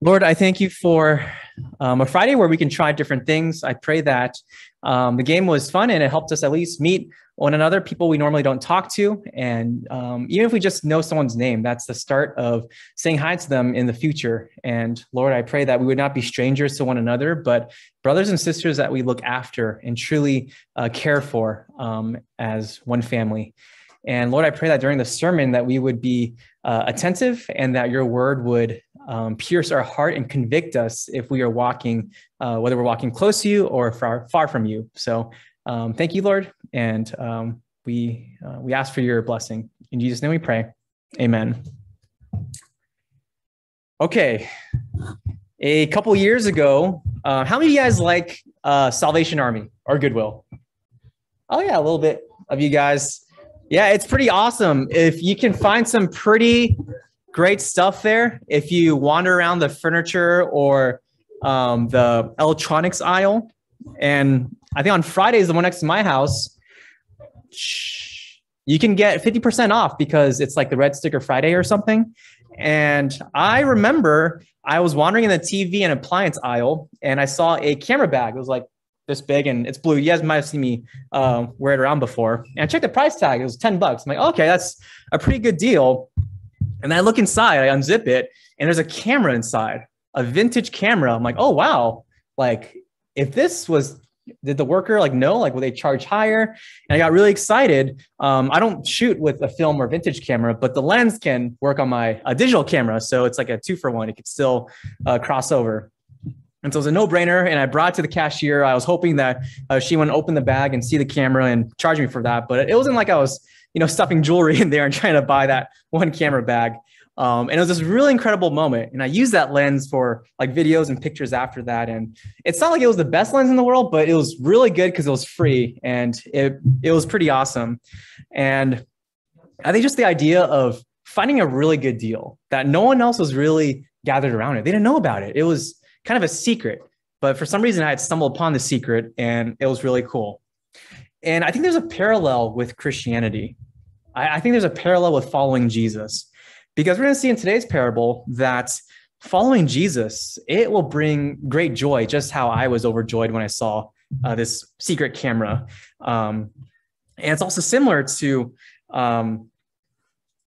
Lord, I thank you for um, a Friday where we can try different things. I pray that um, the game was fun and it helped us at least meet one another, people we normally don't talk to. And um, even if we just know someone's name, that's the start of saying hi to them in the future. And Lord, I pray that we would not be strangers to one another, but brothers and sisters that we look after and truly uh, care for um, as one family. And Lord, I pray that during the sermon that we would be uh, attentive and that your word would um, pierce our heart and convict us if we are walking, uh, whether we're walking close to you or far, far from you. So um, thank you, Lord. And um, we, uh, we ask for your blessing. In Jesus' name we pray. Amen. Okay. A couple years ago, uh, how many of you guys like uh, Salvation Army or Goodwill? Oh, yeah, a little bit of you guys. Yeah, it's pretty awesome. If you can find some pretty great stuff there. If you wander around the furniture or um, the electronics aisle, and I think on Fridays, the one next to my house, you can get 50% off because it's like the Red Sticker Friday or something. And I remember I was wandering in the TV and appliance aisle and I saw a camera bag. It was like this big and it's blue. You guys might have seen me uh, wear it around before. And I checked the price tag. It was 10 bucks. I'm like, okay, that's a pretty good deal. And I look inside, I unzip it, and there's a camera inside, a vintage camera. I'm like, oh wow, like if this was did the worker like know like will they charge higher? And i got really excited. Um, i don't shoot with a film or vintage camera but the lens can work on my digital camera. So it's like a two for one. It could still uh, cross over. And so it was a no-brainer and i brought it to the cashier. I was hoping that uh, she wouldn't open the bag and see the camera and charge me for that but it wasn't like i was you know, stuffing jewelry in there and trying to buy that one camera bag. Um, and it was this really incredible moment. And I used that lens for like videos and pictures after that. And it's not like it was the best lens in the world, but it was really good because it was free and it, it was pretty awesome. And I think just the idea of finding a really good deal that no one else was really gathered around it. They didn't know about it. It was kind of a secret, but for some reason I had stumbled upon the secret and it was really cool. And I think there's a parallel with Christianity. I, I think there's a parallel with following Jesus because we're going to see in today's parable that following Jesus, it will bring great joy, just how I was overjoyed when I saw uh, this secret camera. Um, and it's also similar to um,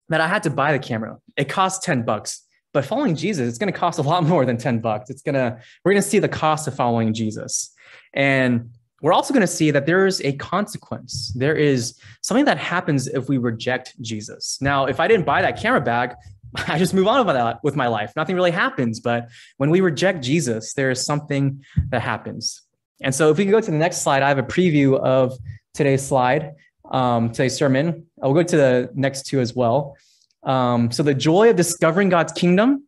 that I had to buy the camera. It cost 10 bucks. But following Jesus, it's going to cost a lot more than 10 bucks. It's going to, we're going to see the cost of following Jesus. And we're also going to see that there is a consequence. There is something that happens if we reject Jesus. Now, if I didn't buy that camera bag, I just move on with my, with my life. Nothing really happens. But when we reject Jesus, there is something that happens. And so, if we can go to the next slide, I have a preview of today's slide, um, today's sermon. I'll go to the next two as well. Um, so, the joy of discovering God's kingdom.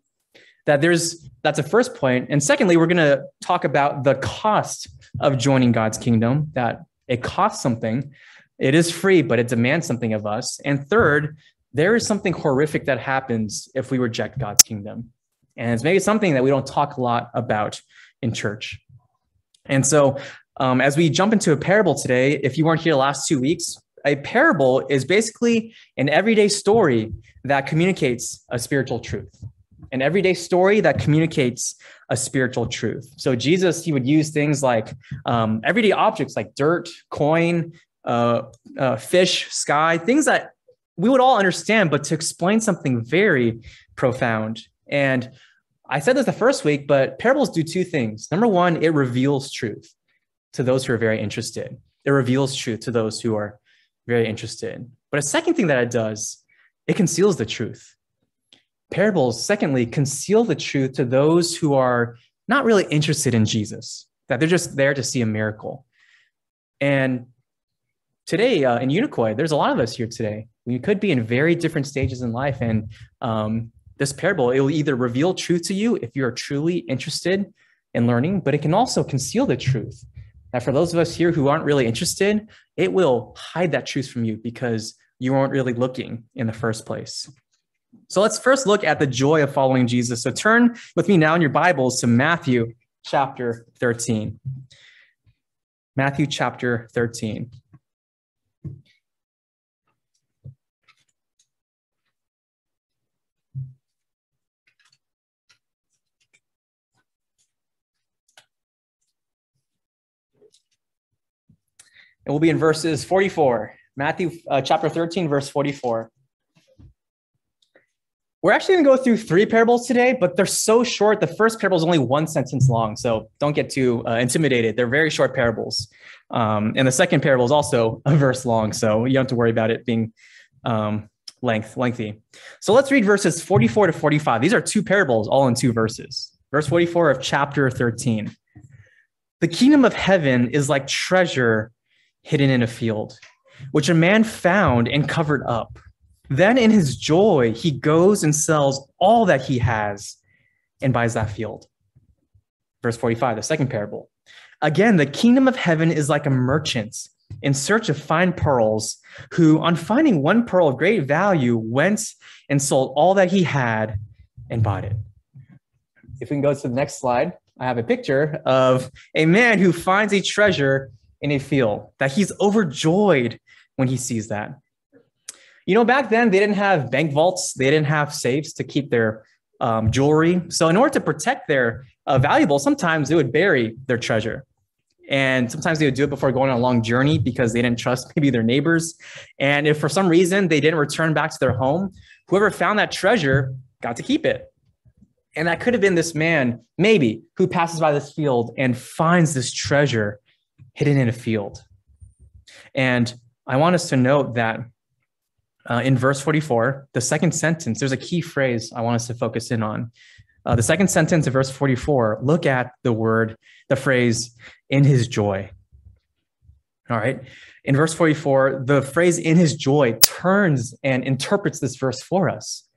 That there's that's a first point, and secondly, we're going to talk about the cost of joining God's kingdom, that it costs something. It is free, but it demands something of us. And third, there is something horrific that happens if we reject God's kingdom. And it's maybe something that we don't talk a lot about in church. And so, um, as we jump into a parable today, if you weren't here last two weeks, a parable is basically an everyday story that communicates a spiritual truth an everyday story that communicates a spiritual truth. So Jesus, he would use things like um, everyday objects like dirt, coin, uh, uh, fish, sky, things that we would all understand, but to explain something very profound. And I said this the first week, but parables do two things. Number one, it reveals truth to those who are very interested. It reveals truth to those who are very interested. But a second thing that it does, it conceals the truth parables, secondly, conceal the truth to those who are not really interested in Jesus, that they're just there to see a miracle. And today uh, in Unicoi, there's a lot of us here today. We could be in very different stages in life. And um, this parable, it will either reveal truth to you if you're truly interested in learning, but it can also conceal the truth. That for those of us here who aren't really interested, it will hide that truth from you because you weren't really looking in the first place. So let's first look at the joy of following Jesus. So turn with me now in your Bibles to Matthew chapter 13. Matthew chapter 13. And we'll be in verses 44, Matthew uh, chapter 13, verse 44. We're actually going to go through three parables today, but they're so short. The first parable is only one sentence long, so don't get too uh, intimidated. They're very short parables. Um, and the second parable is also a verse long, so you don't have to worry about it being um, length lengthy. So let's read verses 44 to 45. These are two parables, all in two verses. Verse 44 of chapter 13. The kingdom of heaven is like treasure hidden in a field, which a man found and covered up. Then in his joy, he goes and sells all that he has and buys that field. Verse 45, the second parable. Again, the kingdom of heaven is like a merchant in search of fine pearls, who, on finding one pearl of great value, went and sold all that he had and bought it. If we can go to the next slide, I have a picture of a man who finds a treasure in a field that he's overjoyed when he sees that. You know, back then they didn't have bank vaults, they didn't have safes to keep their um, jewelry. So, in order to protect their uh, valuables, sometimes they would bury their treasure. And sometimes they would do it before going on a long journey because they didn't trust maybe their neighbors. And if for some reason they didn't return back to their home, whoever found that treasure got to keep it. And that could have been this man, maybe, who passes by this field and finds this treasure hidden in a field. And I want us to note that uh, in verse 44, the second sentence, there's a key phrase I want us to focus in on. Uh, the second sentence of verse 44, look at the word, the phrase, in his joy. All right. In verse 44, the phrase in his joy turns and interprets this verse for us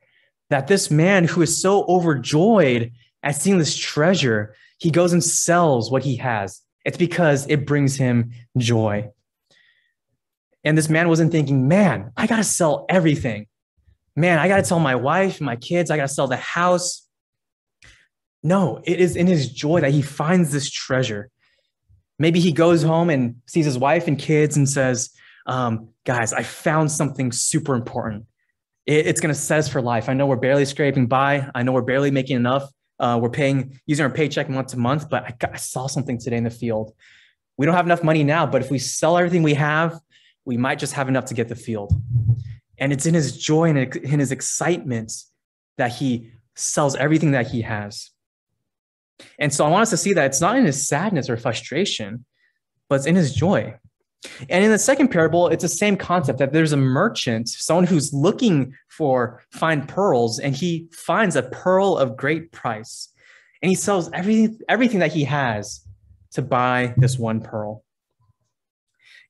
that this man who is so overjoyed at seeing this treasure, he goes and sells what he has. It's because it brings him joy. And this man wasn't thinking, man, I got to sell everything. Man, I got to tell my wife, and my kids, I got to sell the house. No, it is in his joy that he finds this treasure. Maybe he goes home and sees his wife and kids and says, um, guys, I found something super important. It, it's going to set us for life. I know we're barely scraping by. I know we're barely making enough. Uh, we're paying using our paycheck month to month, but I, got, I saw something today in the field. We don't have enough money now, but if we sell everything we have, we might just have enough to get the field. And it's in his joy and in his excitement that he sells everything that he has. And so I want us to see that it's not in his sadness or frustration, but it's in his joy. And in the second parable, it's the same concept that there's a merchant, someone who's looking for fine pearls, and he finds a pearl of great price. And he sells everything, everything that he has to buy this one pearl.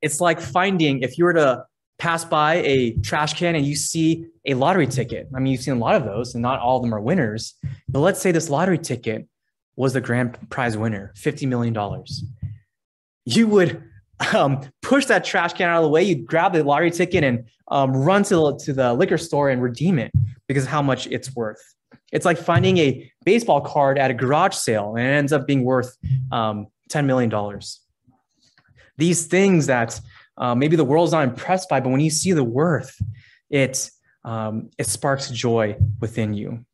It's like finding, if you were to pass by a trash can and you see a lottery ticket. I mean, you've seen a lot of those, and not all of them are winners. But let's say this lottery ticket was the grand prize winner, $50 million. You would um, push that trash can out of the way. You'd grab the lottery ticket and um, run to the, to the liquor store and redeem it because of how much it's worth. It's like finding a baseball card at a garage sale and it ends up being worth um, $10 million. These things that uh, maybe the world's not impressed by, but when you see the worth, it, um, it sparks joy within you.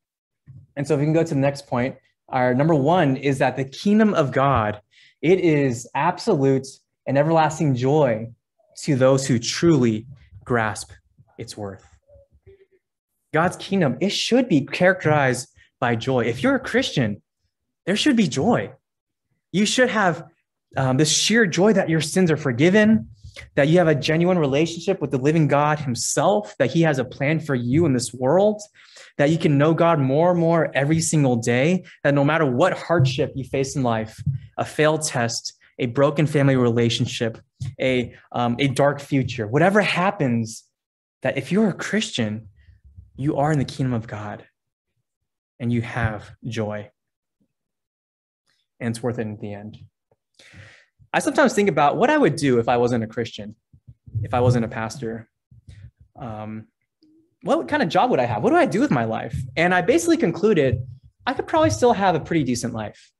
And so if we can go to the next point, our number one is that the kingdom of God, it is absolute and everlasting joy to those who truly grasp its worth. God's kingdom, it should be characterized by joy. If you're a Christian, there should be joy. You should have um, this sheer joy that your sins are forgiven, that you have a genuine relationship with the living God Himself, that He has a plan for you in this world, that you can know God more and more every single day, that no matter what hardship you face in life, a failed test, a broken family relationship, a, um, a dark future, whatever happens, that if you're a Christian, you are in the kingdom of God and you have joy. And it's worth it in the end. I sometimes think about what I would do if I wasn't a Christian, if I wasn't a pastor. Um, what kind of job would I have? What do I do with my life? And I basically concluded I could probably still have a pretty decent life.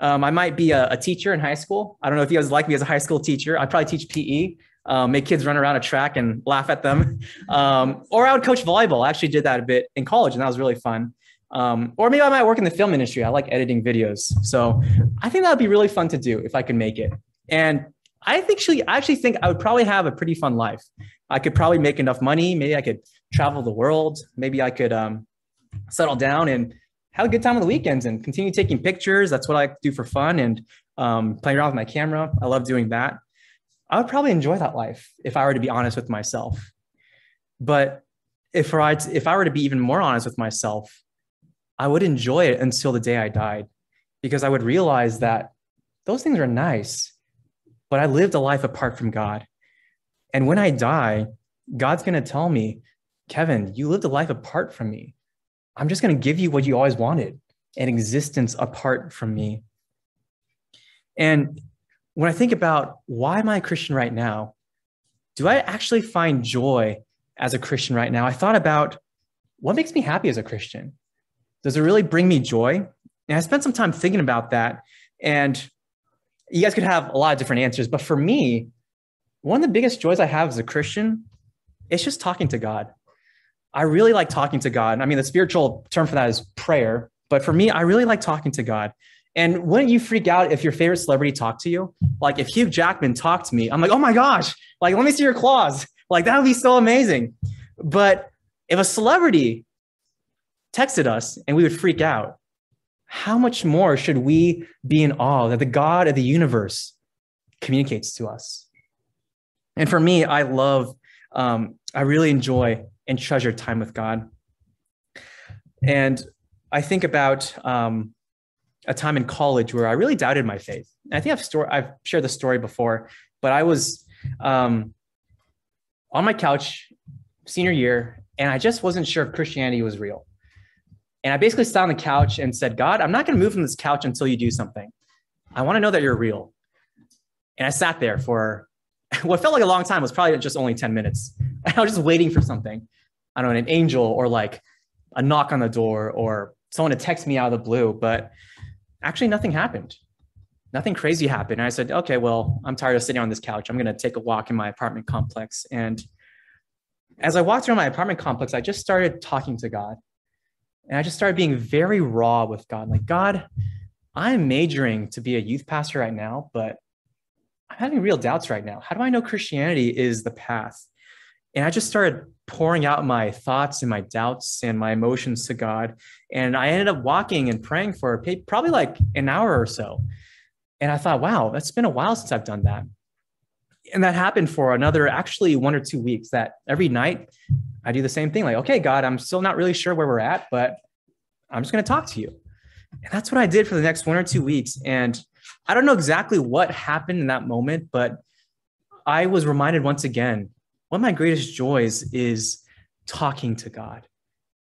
Um, I might be a, a, teacher in high school. I don't know if you guys like me as a high school teacher. I'd probably teach PE, um, make kids run around a track and laugh at them. Um, or I would coach volleyball. I actually did that a bit in college, and that was really fun. Um, or maybe I might work in the film industry. I like editing videos. So I think that would be really fun to do if I could make it. And I think actually, I actually think I would probably have a pretty fun life. I could probably make enough money. Maybe I could travel the world. Maybe I could um, settle down and have a good time on the weekends and continue taking pictures. That's what I do for fun and um, playing around with my camera. I love doing that. I would probably enjoy that life if I were to be honest with myself. But if I if I were to be even more honest with myself, I would enjoy it until the day I died, because I would realize that those things are nice, but I lived a life apart from God. And when I die, God's going to tell me, Kevin, you lived a life apart from me. I'm just going to give you what you always wanted an existence apart from me. And when I think about why am I a Christian right now, do I actually find joy as a Christian right now? I thought about what makes me happy as a Christian. Does it really bring me joy? And I spent some time thinking about that. And you guys could have a lot of different answers. But for me, one of the biggest joys I have as a Christian is just talking to God. I really like talking to God. I mean, the spiritual term for that is prayer. But for me, I really like talking to God. And wouldn't you freak out if your favorite celebrity talked to you? Like if Hugh Jackman talked to me, I'm like, oh my gosh, like let me see your claws. Like that would be so amazing. But if a celebrity texted us and we would freak out, how much more should we be in awe that the God of the universe communicates to us? And for me, I love, um, I really enjoy and treasure time with God. And I think about um, a time in college where I really doubted my faith. I think I've story, I've shared the story before, but I was um, on my couch senior year, and I just wasn't sure if Christianity was real. And I basically sat on the couch and said, God, I'm not going to move from this couch until you do something. I want to know that you're real. And I sat there for what felt like a long time was probably just only 10 minutes. I was just waiting for something. I don't know, an angel or like a knock on the door or someone to text me out of the blue. But actually nothing happened. Nothing crazy happened. And I said, okay, well, I'm tired of sitting on this couch. I'm going to take a walk in my apartment complex. And as I walked around my apartment complex, I just started talking to God. And I just started being very raw with God. Like, God, I'm majoring to be a youth pastor right now, but I'm having real doubts right now. How do I know Christianity is the path? And I just started pouring out my thoughts and my doubts and my emotions to God. And I ended up walking and praying for probably like an hour or so. And I thought, wow, that's been a while since I've done that. And that happened for another actually one or two weeks that every night I do the same thing like, okay, God, I'm still not really sure where we're at, but I'm just going to talk to you. And that's what I did for the next one or two weeks. And I don't know exactly what happened in that moment, but I was reminded once again one of my greatest joys is talking to God.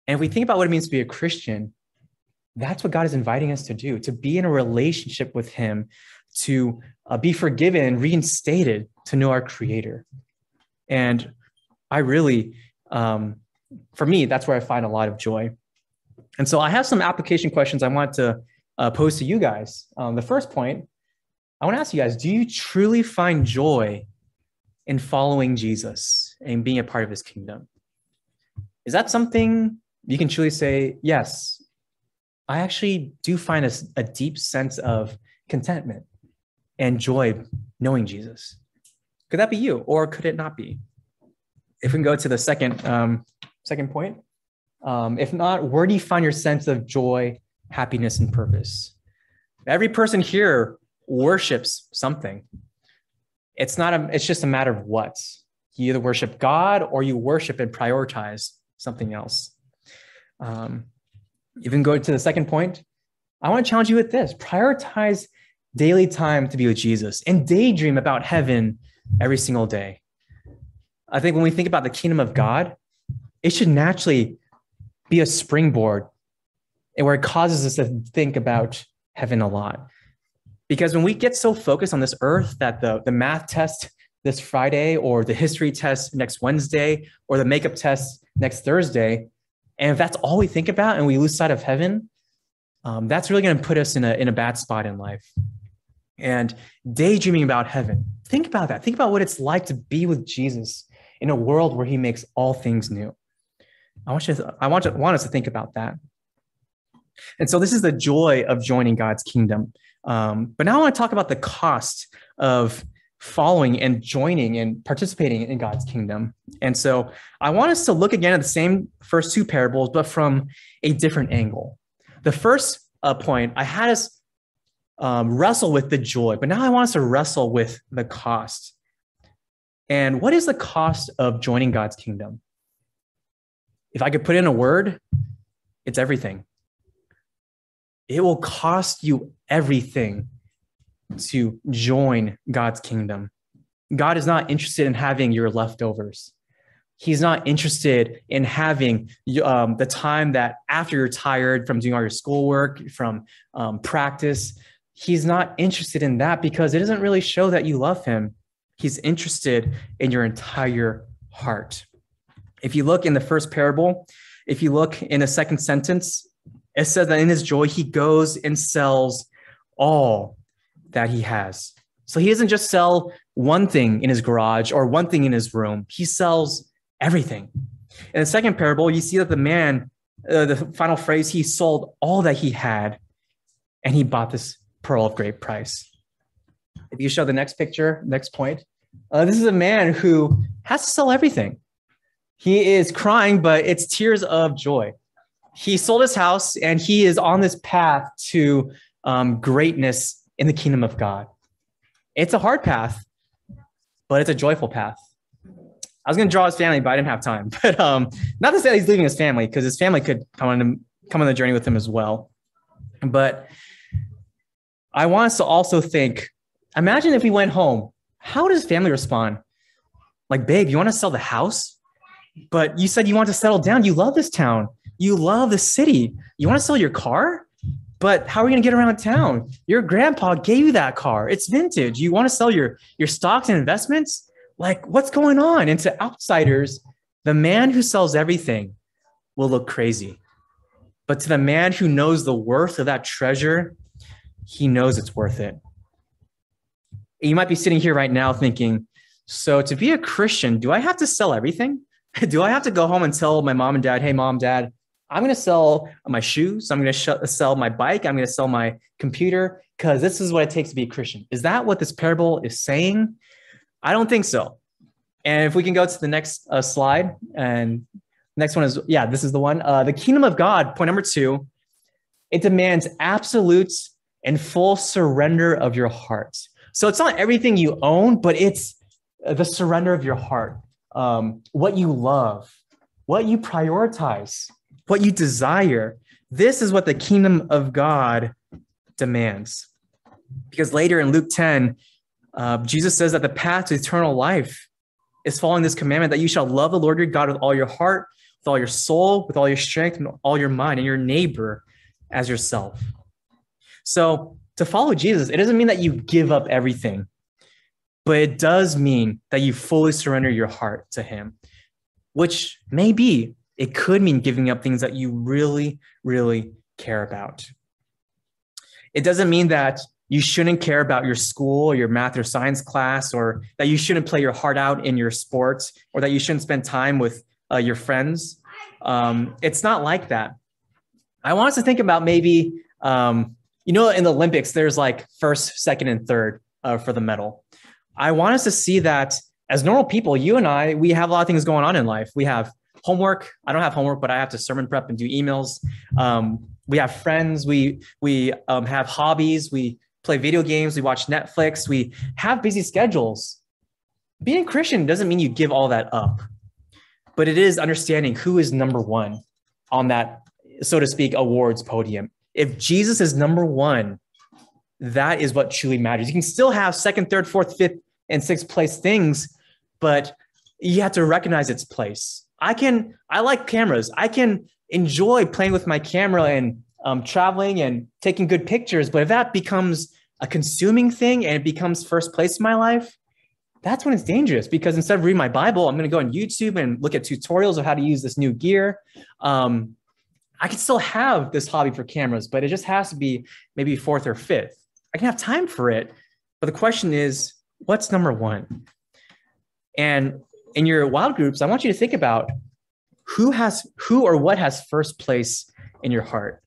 And if we think about what it means to be a Christian, that's what God is inviting us to do to be in a relationship with Him, to uh, be forgiven reinstated, to know our Creator. And I really, um, for me, that's where I find a lot of joy. And so I have some application questions I want to uh, pose to you guys. Um, the first point, I want to ask you guys do you truly find joy in following Jesus and being a part of his kingdom. Is that something you can truly say, yes, I actually do find a, a deep sense of contentment and joy knowing Jesus? Could that be you, or could it not be? If we can go to the second um, second point, um, if not, where do you find your sense of joy, happiness, and purpose? Every person here worships something. It's not a it's just a matter of what. You either worship god or you worship and prioritize something else. Um, even go to the second point i want to challenge you with this. Prioritize daily time to be with jesus and daydream about heaven every single day i think when we think about the kingdom of god it should naturally be a springboard and where it causes us to think about heaven a lot because when we get so focused on this earth that the, the math test this Friday or the history test next Wednesday or the makeup test next Thursday, and if that's all we think about and we lose sight of heaven, um, that's really going to put us in a, in a bad spot in life. And daydreaming about heaven, think about that. Think about what it's like to be with Jesus in a world where he makes all things new. I want you to, I want, want us to think about that. And so this is the joy of joining God's kingdom. Um, but now I want to talk about the cost of following and joining and participating in God's kingdom. And so I want us to look again at the same first two parables, but from a different angle. The first uh, point, I had us um, wrestle with the joy, but now I want us to wrestle with the cost. And what is the cost of joining God's kingdom? If I could put in a word, it's everything. It will cost you everything to join God's kingdom. God is not interested in having your leftovers. He's not interested in having um, the time that after you're tired from doing all your schoolwork, from um, practice. He's not interested in that because it doesn't really show that you love him. He's interested in your entire heart. If you look in the first parable, if you look in the second sentence, it says that in his joy, he goes and sells all that he has. So he doesn't just sell one thing in his garage or one thing in his room, he sells everything. In the second parable, you see that the man, uh, the final phrase, he sold all that he had and he bought this pearl of great price. If you show the next picture, next point, uh, this is a man who has to sell everything. He is crying, but it's tears of joy. He sold his house and he is on this path to um, greatness in the kingdom of God. It's a hard path, but it's a joyful path. I was going to draw his family, but I didn't have time. But um, not to say he's leaving his family, because his family could come on come on the journey with him as well. But I want us to also think: imagine if we went home. How does family respond? Like, babe, you want to sell the house, but you said you want to settle down. You love this town. You love the city. You want to sell your car? But how are we going to get around town? Your grandpa gave you that car. It's vintage. You want to sell your, your stocks and investments? Like, what's going on? And to outsiders, the man who sells everything will look crazy. But to the man who knows the worth of that treasure, he knows it's worth it. You might be sitting here right now thinking, so to be a Christian, do I have to sell everything? do I have to go home and tell my mom and dad, hey, mom, dad, I'm going to sell my shoes. I'm going to sh- sell my bike. I'm going to sell my computer because this is what it takes to be a Christian. Is that what this parable is saying? I don't think so. And if we can go to the next uh, slide, and next one is yeah, this is the one. Uh, the kingdom of God. Point number two. It demands absolute and full surrender of your heart. So it's not everything you own, but it's the surrender of your heart, um, what you love, what you prioritize what you desire. This is what the kingdom of God demands. Because later in Luke 10, uh, Jesus says that the path to eternal life is following this commandment that you shall love the Lord your God with all your heart, with all your soul, with all your strength, and all your mind, and your neighbor as yourself. So to follow Jesus, it doesn't mean that you give up everything, but it does mean that you fully surrender your heart to Him, which may be it could mean giving up things that you really, really care about. It doesn't mean that you shouldn't care about your school or your math or science class, or that you shouldn't play your heart out in your sports, or that you shouldn't spend time with uh, your friends. Um, it's not like that. I want us to think about maybe, um, you know, in the Olympics, there's like first, second, and third uh, for the medal. I want us to see that as normal people, you and I, we have a lot of things going on in life. We have homework. I don't have homework, but I have to sermon prep and do emails. Um, we have friends. We we um, have hobbies. We play video games. We watch Netflix. We have busy schedules. Being Christian doesn't mean you give all that up, but it is understanding who is number one on that, so to speak, awards podium. If Jesus is number one, that is what truly matters. You can still have second, third, fourth, fifth, and sixth place things, but you have to recognize its place. I can, I like cameras. I can enjoy playing with my camera and um, traveling and taking good pictures. But if that becomes a consuming thing and it becomes first place in my life, that's when it's dangerous because instead of reading my Bible, I'm going to go on YouTube and look at tutorials of how to use this new gear. Um, I can still have this hobby for cameras, but it just has to be maybe fourth or fifth. I can have time for it. But the question is, what's number one? And in your wild groups, I want you to think about who has who or what has first place in your heart.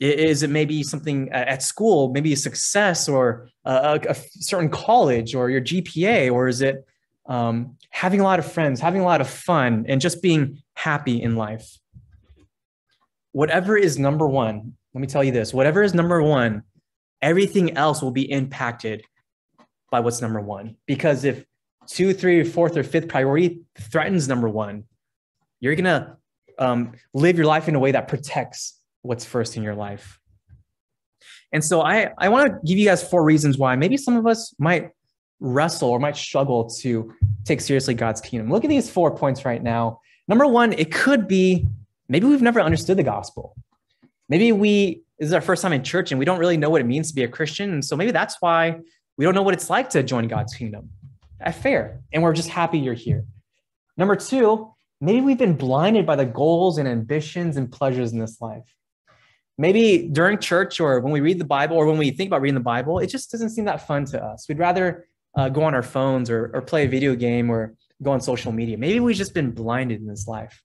Is it maybe something at school, maybe a success or a, a certain college or your GPA? Or is it um, having a lot of friends, having a lot of fun, and just being happy in life? Whatever is number one, let me tell you this whatever is number one, everything else will be impacted by what's number one. Because if two, three, fourth, or fifth priority threatens number one, you're going to um, live your life in a way that protects what's first in your life. And so I, I want to give you guys four reasons why maybe some of us might wrestle or might struggle to take seriously God's kingdom. Look at these four points right now. Number one, it could be maybe we've never understood the gospel. Maybe we, this is our first time in church and we don't really know what it means to be a Christian. And so maybe that's why we don't know what it's like to join God's kingdom. Fair. And we're just happy you're here. Number two, maybe we've been blinded by the goals and ambitions and pleasures in this life. Maybe during church or when we read the Bible or when we think about reading the Bible, it just doesn't seem that fun to us. We'd rather uh, go on our phones or, or play a video game or go on social media. Maybe we've just been blinded in this life.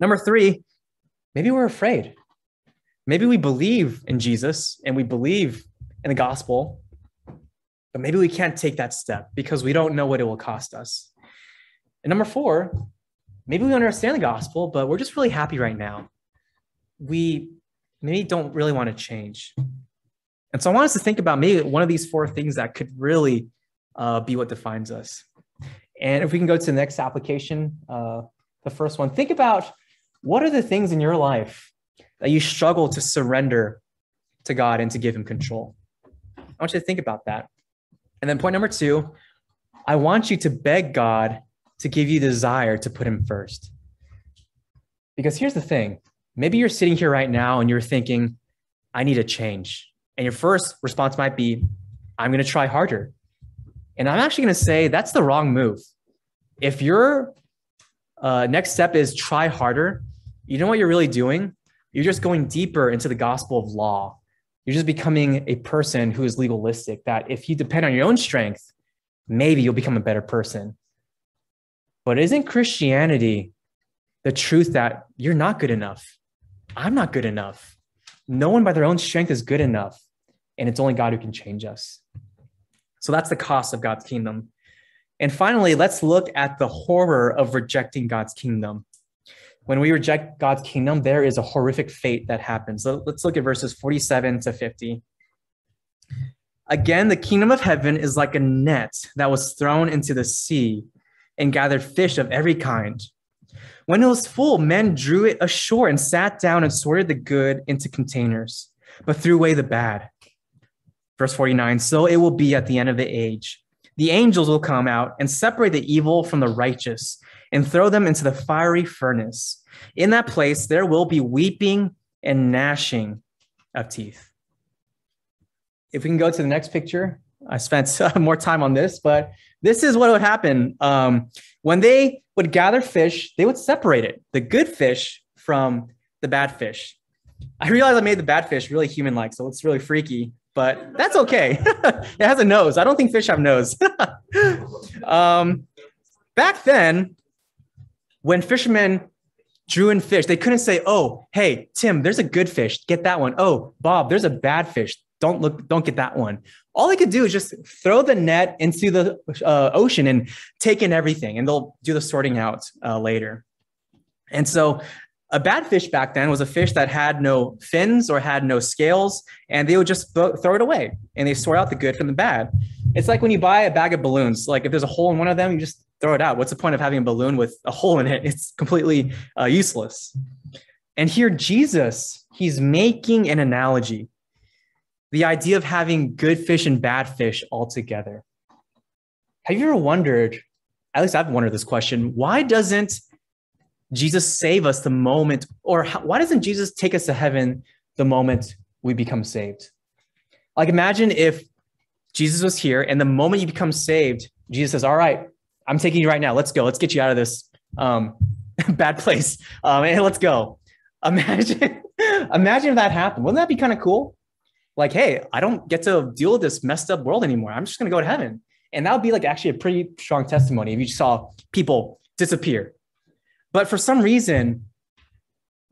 Number three, maybe we're afraid. Maybe we believe in Jesus and we believe in the gospel, but maybe we can't take that step because we don't know what it will cost us. And number four, maybe we understand the gospel, but we're just really happy right now. We maybe don't really want to change. And so I want us to think about maybe one of these four things that could really uh, be what defines us. And if we can go to the next application, uh, the first one, think about what are the things in your life that you struggle to surrender to God and to give Him control? I want you to think about that. And then point number two, I want you to beg God to give you desire to put him first. Because here's the thing maybe you're sitting here right now and you're thinking, I need a change. And your first response might be, I'm going to try harder. And I'm actually going to say that's the wrong move. If your uh, next step is try harder, you know what you're really doing? You're just going deeper into the gospel of law you're just becoming a person who is legalistic, that if you depend on your own strength, maybe you'll become a better person. But isn't Christianity the truth that you're not good enough? I'm not good enough. No one by their own strength is good enough. And it's only God who can change us. So that's the cost of God's kingdom. And finally, let's look at the horror of rejecting God's kingdom. When we reject God's kingdom, there is a horrific fate that happens. So let's look at verses 47 to 50. Again, the kingdom of heaven is like a net that was thrown into the sea and gathered fish of every kind. When it was full, men drew it ashore and sat down and sorted the good into containers, but threw away the bad. Verse 49 So it will be at the end of the age. The angels will come out and separate the evil from the righteous and throw them into the fiery furnace. In that place, there will be weeping and gnashing of teeth. If we can go to the next picture, I spent more time on this, but this is what would happen. Um, when they would gather fish, they would separate it, the good fish from the bad fish. I realize I made the bad fish really human like, so it's really freaky, but that's okay. it has a nose. I don't think fish have nose. um, back then, when fishermen drew in fish, they couldn't say, "Oh, hey, Tim, there's a good fish. Get that one." "Oh, Bob, there's a bad fish. Don't look don't get that one." All they could do is just throw the net into the uh, ocean and take in everything, and they'll do the sorting out uh, later. And so a bad fish back then was a fish that had no fins or had no scales, and they would just th- throw it away and they sort out the good from the bad. It's like when you buy a bag of balloons, like if there's a hole in one of them, you just throw it out. What's the point of having a balloon with a hole in it? It's completely uh, useless. And here, Jesus, he's making an analogy the idea of having good fish and bad fish all together. Have you ever wondered, at least I've wondered this question, why doesn't Jesus save us the moment, or how, why doesn't Jesus take us to heaven the moment we become saved? Like, imagine if Jesus was here and the moment you become saved, Jesus says, All right, I'm taking you right now. Let's go. Let's get you out of this um, bad place. Um, and let's go. Imagine, imagine if that happened. Wouldn't that be kind of cool? Like, hey, I don't get to deal with this messed up world anymore. I'm just going to go to heaven. And that would be like actually a pretty strong testimony if you saw people disappear. But for some reason,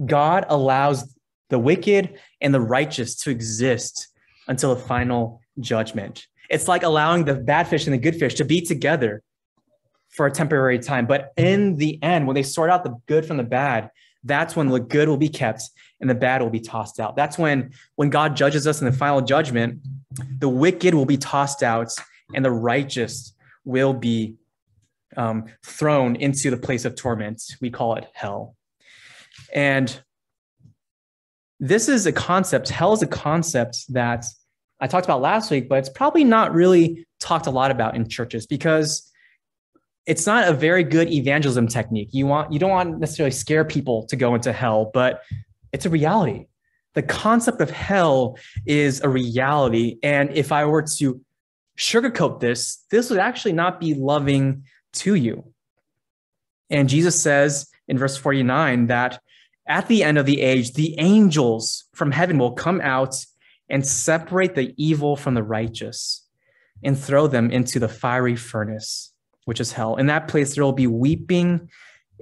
God allows the wicked and the righteous to exist until the final judgment. It's like allowing the bad fish and the good fish to be together for a temporary time. But in the end, when they sort out the good from the bad, that's when the good will be kept and the bad will be tossed out. That's when, when God judges us in the final judgment, the wicked will be tossed out and the righteous will be um, thrown into the place of torment. We call it hell. And this is a concept, hell is a concept that I talked about last week, but it's probably not really talked a lot about in churches because it's not a very good evangelism technique. You want you don't want to necessarily scare people to go into hell, but it's a reality. The concept of hell is a reality. And if I were to sugarcoat this, this would actually not be loving to you. And Jesus says in verse 49 that at the end of the age, the angels from heaven will come out and separate the evil from the righteous and throw them into the fiery furnace, which is hell. In that place, there will be weeping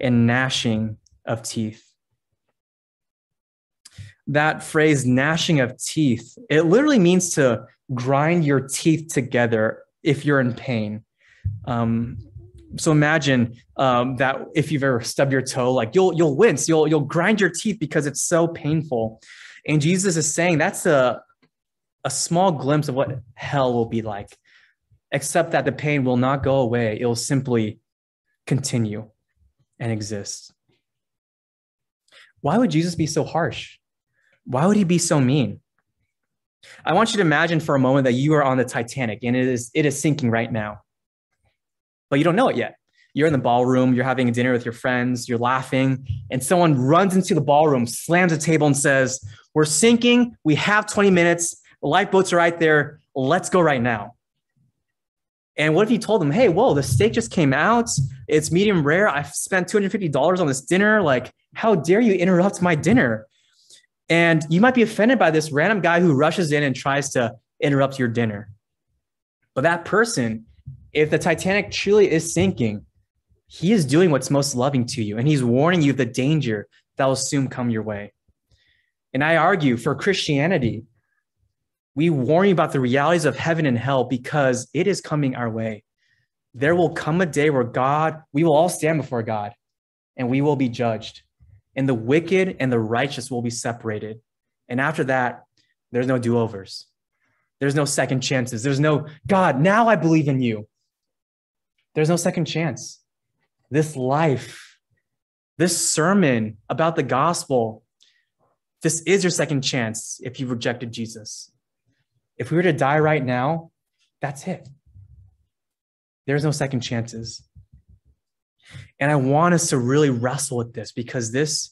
and gnashing of teeth. That phrase, gnashing of teeth, it literally means to grind your teeth together if you're in pain. Um, so imagine um, that if you've ever stubbed your toe, like you'll you'll wince, you'll you'll grind your teeth because it's so painful. And Jesus is saying that's a a small glimpse of what hell will be like, except that the pain will not go away. It will simply continue and exist. Why would Jesus be so harsh? Why would he be so mean? I want you to imagine for a moment that you are on the Titanic and it is it is sinking right now but you don't know it yet. You're in the ballroom, you're having a dinner with your friends, you're laughing, and someone runs into the ballroom, slams a table, and says, We're sinking. We have 20 minutes. Lifeboats are right there. Let's go right now. And what if you told them, Hey, whoa, the steak just came out. It's medium rare. I've spent $250 on this dinner. Like, how dare you interrupt my dinner? And you might be offended by this random guy who rushes in and tries to interrupt your dinner. But that person if the Titanic truly is sinking, he is doing what's most loving to you and he's warning you of the danger that will soon come your way. And I argue for Christianity, we warn you about the realities of heaven and hell because it is coming our way. There will come a day where God, we will all stand before God and we will be judged. And the wicked and the righteous will be separated. And after that, there's no do overs. There's no second chances. There's no, God, now I believe in you. There's no second chance. This life, this sermon about the gospel, this is your second chance if you've rejected Jesus. If we were to die right now, that's it. There's no second chances. And I want us to really wrestle with this because this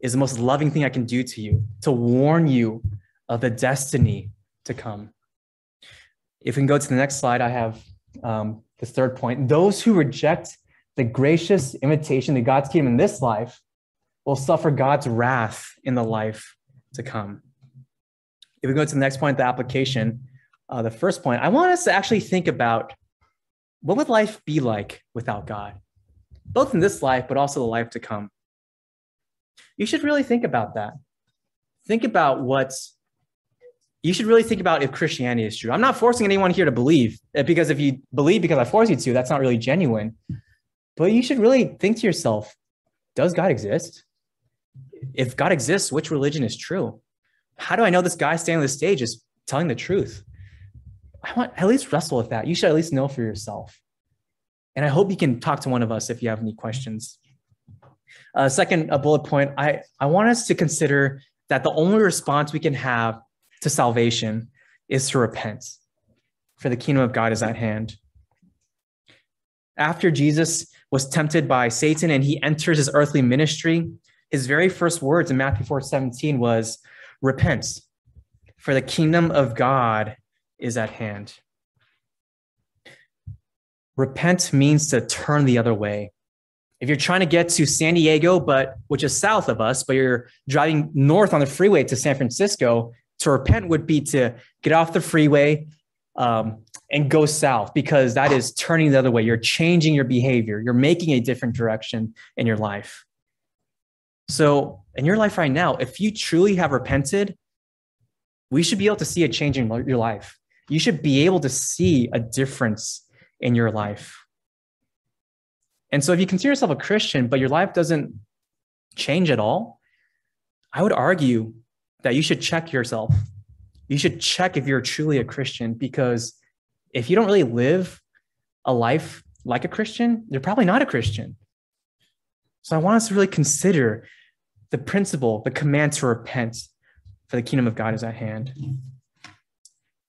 is the most loving thing I can do to you to warn you of the destiny to come. If we can go to the next slide, I have um, the third point, those who reject the gracious invitation to God's kingdom in this life will suffer God's wrath in the life to come. If we go to the next point, the application, uh, the first point, I want us to actually think about what would life be like without God, both in this life, but also the life to come. You should really think about that. Think about what's you should really think about if Christianity is true. I'm not forcing anyone here to believe uh, because if you believe because I force you to, that's not really genuine. But you should really think to yourself, does God exist? If God exists, which religion is true? How do I know this guy standing on the stage is telling the truth? I want at least wrestle with that. You should at least know for yourself. And I hope you can talk to one of us if you have any questions. Uh, second, a bullet point, I, I want us to consider that the only response we can have to salvation is to repent, for the kingdom of God is at hand. After Jesus was tempted by Satan and he enters his earthly ministry, his very first words in Matthew 4 17 was, Repent, for the kingdom of God is at hand. Repent means to turn the other way. If you're trying to get to San Diego, but which is south of us, but you're driving north on the freeway to San Francisco, to repent would be to get off the freeway um, and go south because that is turning the other way. You're changing your behavior. You're making a different direction in your life. So, in your life right now, if you truly have repented, we should be able to see a change in your life. You should be able to see a difference in your life. And so, if you consider yourself a Christian, but your life doesn't change at all, I would argue that you should check yourself. You should check if you're truly a Christian because if you don't really live a life like a Christian, you're probably not a Christian. So I want us to really consider the principle, the command to repent, for the kingdom of God is at hand.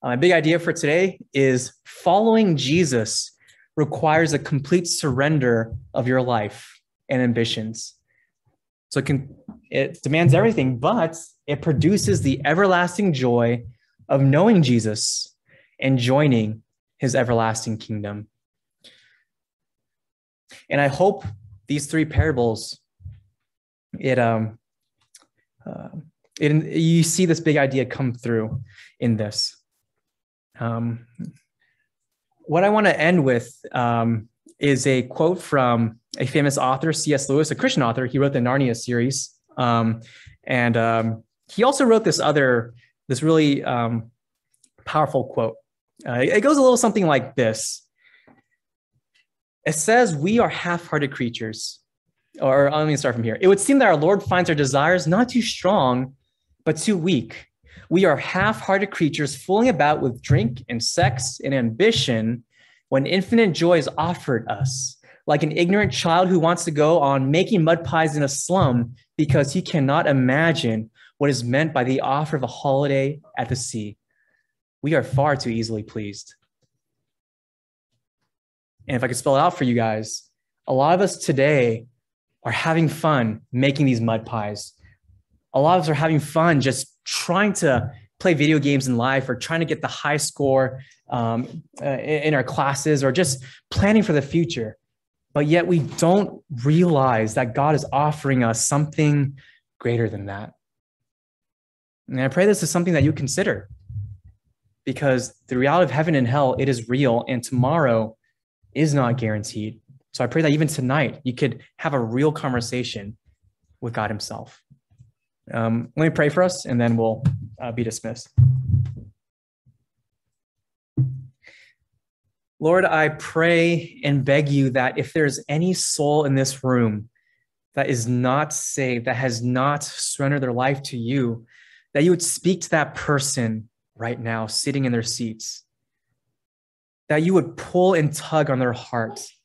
Uh, my big idea for today is following Jesus requires a complete surrender of your life and ambitions. So can it demands everything, but it produces the everlasting joy of knowing Jesus and joining his everlasting kingdom. And I hope these three parables, it um, uh, it you see this big idea come through in this. Um, what I want to end with um, is a quote from a famous author, C.S. Lewis, a Christian author. He wrote the Narnia series, um, and um, he also wrote this other, this really um, powerful quote. Uh, it goes a little something like this. It says, "We are half-hearted creatures." Or let me start from here. It would seem that our Lord finds our desires not too strong, but too weak. We are half-hearted creatures fooling about with drink and sex and ambition when infinite joy is offered us, like an ignorant child who wants to go on making mud pies in a slum because he cannot imagine what is meant by the offer of a holiday at the sea. We are far too easily pleased. And if I could spell it out for you guys, a lot of us today are having fun making these mud pies. A lot of us are having fun just trying to play video games in life or trying to get the high score um, uh, in our classes or just planning for the future. But yet we don't realize that God is offering us something greater than that. And I pray this is something that you consider because the reality of heaven and hell, it is real, and tomorrow is not guaranteed. So I pray that even tonight you could have a real conversation with God Himself. Um, let me pray for us, and then we'll uh, be dismissed. Lord, I pray and beg you that if there's any soul in this room that is not saved, that has not surrendered their life to you, that you would speak to that person right now, sitting in their seats, that you would pull and tug on their hearts,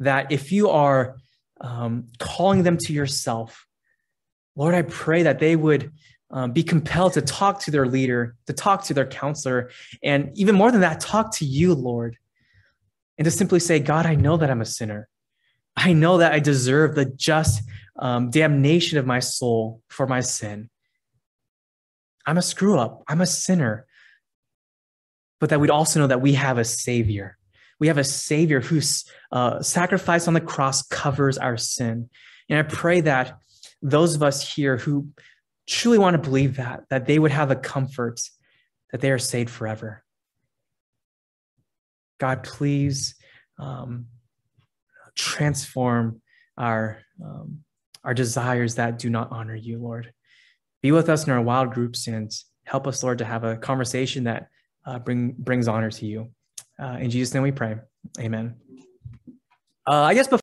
that if you are um, calling them to yourself, Lord, I pray that they would um, be compelled to talk to their leader, to talk to their counselor, and even more than that, talk to you, Lord and to simply say, God, I know that I'm a sinner. I know that I deserve the just um, damnation of my soul for my sin. I'm a screw up. I'm a sinner. But that we'd also know that we have a Savior. We have a Savior whose uh, sacrifice on the cross covers our sin. And I pray that those of us here who truly want to believe that, that they would have a comfort that they are saved forever. God, please um, transform our um, our desires that do not honor you, Lord. Be with us in our wild groups and help us, Lord, to have a conversation that uh, bring brings honor to you. Uh, in Jesus' name, we pray. Amen. Uh, I guess before.